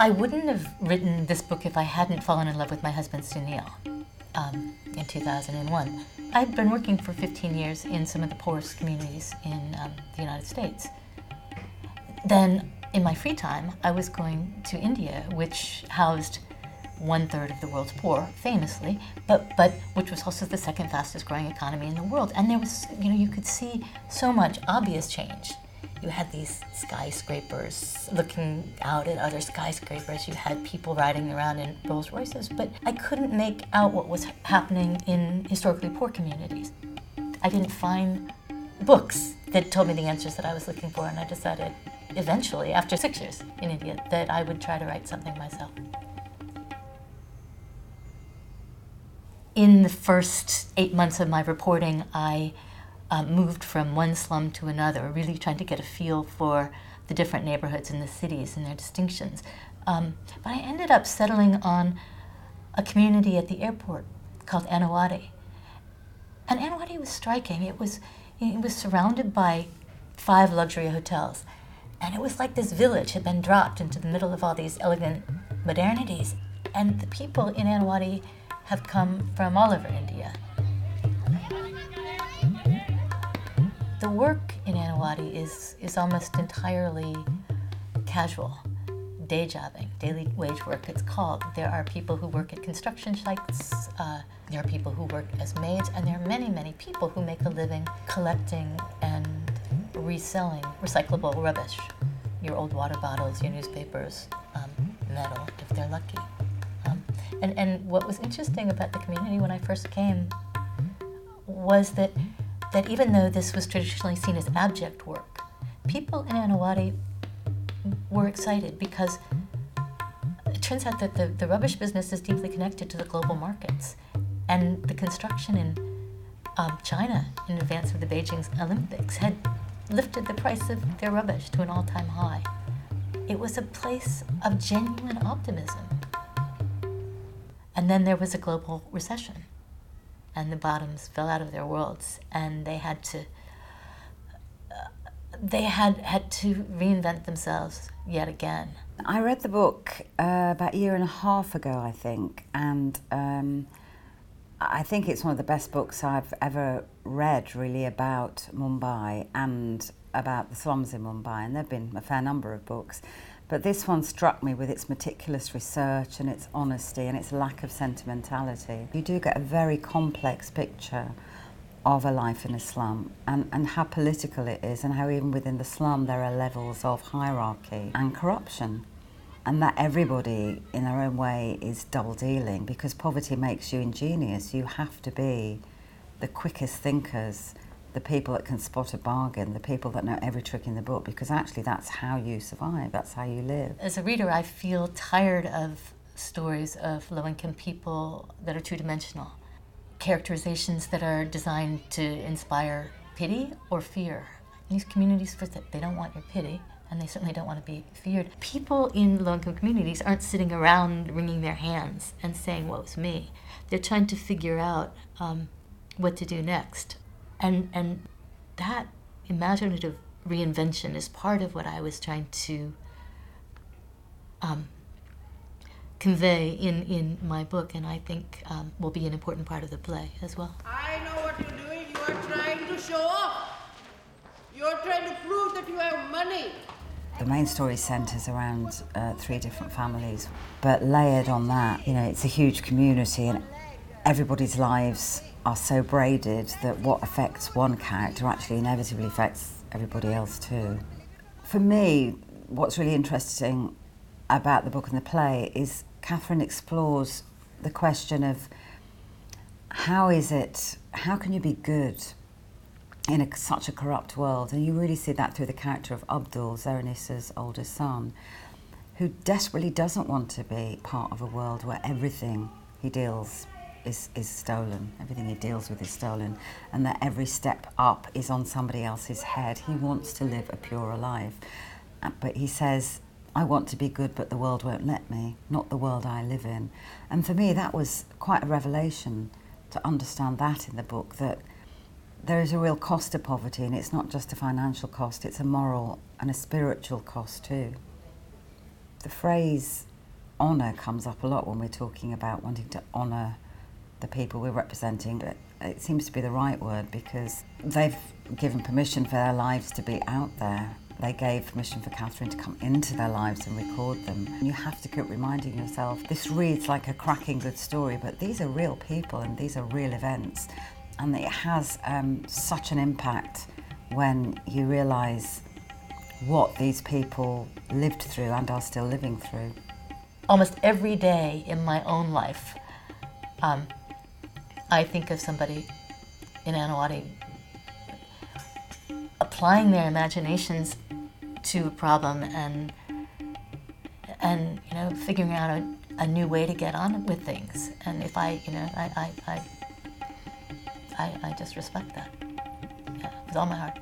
I wouldn't have written this book if I hadn't fallen in love with my husband, Sunil, um, in 2001. I'd been working for 15 years in some of the poorest communities in um, the United States. Then, in my free time, I was going to India, which housed one third of the world's poor, famously, but, but which was also the second fastest growing economy in the world. And there was, you know, you could see so much obvious change you had these skyscrapers looking out at other skyscrapers. You had people riding around in Rolls Royces, but I couldn't make out what was happening in historically poor communities. I didn't find books that told me the answers that I was looking for, and I decided eventually, after six years in India, that I would try to write something myself. In the first eight months of my reporting, I um, moved from one slum to another, really trying to get a feel for the different neighborhoods in the cities and their distinctions. Um, but I ended up settling on a community at the airport called Annawadi. And Annawadi was striking. It was, it was surrounded by five luxury hotels. And it was like this village had been dropped into the middle of all these elegant modernities. And the people in Annawadi have come from all over India. The work in Annawadi is, is almost entirely casual, day jobbing, daily wage work it's called. There are people who work at construction sites, uh, there are people who work as maids, and there are many, many people who make a living collecting and reselling recyclable rubbish. Your old water bottles, your newspapers, um, metal, if they're lucky. Um, and, and what was interesting about the community when I first came was that that even though this was traditionally seen as abject work, people in Annawadi were excited because it turns out that the, the rubbish business is deeply connected to the global markets. And the construction in um, China in advance of the Beijing Olympics had lifted the price of their rubbish to an all time high. It was a place of genuine optimism. And then there was a global recession and the bottoms fell out of their worlds, and they had to uh, they had had to reinvent themselves yet again. I read the book uh, about a year and a half ago, I think, and um, I think it's one of the best books I've ever read, really, about Mumbai and about the slums in Mumbai. And there have been a fair number of books. But this one struck me with its meticulous research and its honesty and its lack of sentimentality. You do get a very complex picture of a life in a slum and, and how political it is and how even within the slum there are levels of hierarchy and corruption and that everybody in their own way is double dealing because poverty makes you ingenious. You have to be the quickest thinkers the people that can spot a bargain, the people that know every trick in the book, because actually that's how you survive, that's how you live. As a reader, I feel tired of stories of low income people that are two dimensional, characterizations that are designed to inspire pity or fear. These communities, they don't want your pity, and they certainly don't want to be feared. People in low income communities aren't sitting around wringing their hands and saying, Woe's me. They're trying to figure out um, what to do next. And, and that imaginative reinvention is part of what I was trying to um, convey in, in my book, and I think um, will be an important part of the play as well. I know what you're doing. You are trying to show off. You're trying to prove that you have money. The main story centres around uh, three different families, but layered on that, you know, it's a huge community and everybody's lives are so braided that what affects one character actually inevitably affects everybody else too. For me, what's really interesting about the book and the play is Katherine explores the question of how is it, how can you be good in a, such a corrupt world? And you really see that through the character of Abdul, Zehrunisa's older son, who desperately doesn't want to be part of a world where everything he deals is, is stolen. Everything he deals with is stolen. And that every step up is on somebody else's head. He wants to live a purer life. Uh, but he says, I want to be good, but the world won't let me, not the world I live in. And for me, that was quite a revelation to understand that in the book that there is a real cost to poverty, and it's not just a financial cost, it's a moral and a spiritual cost too. The phrase honour comes up a lot when we're talking about wanting to honour the people we're representing. But it seems to be the right word because they've given permission for their lives to be out there. They gave permission for Katherine to come into their lives and record them. You have to keep reminding yourself this reads like a cracking good story, but these are real people and these are real events. And it has um, such an impact when you realise what these people lived through and are still living through. Almost every day in my own life, um, I think of somebody in Annawadi applying their imaginations to a problem and and you know figuring out a, a new way to get on with things. And if I you know I I I, I, I just respect that. Yeah, with all my heart.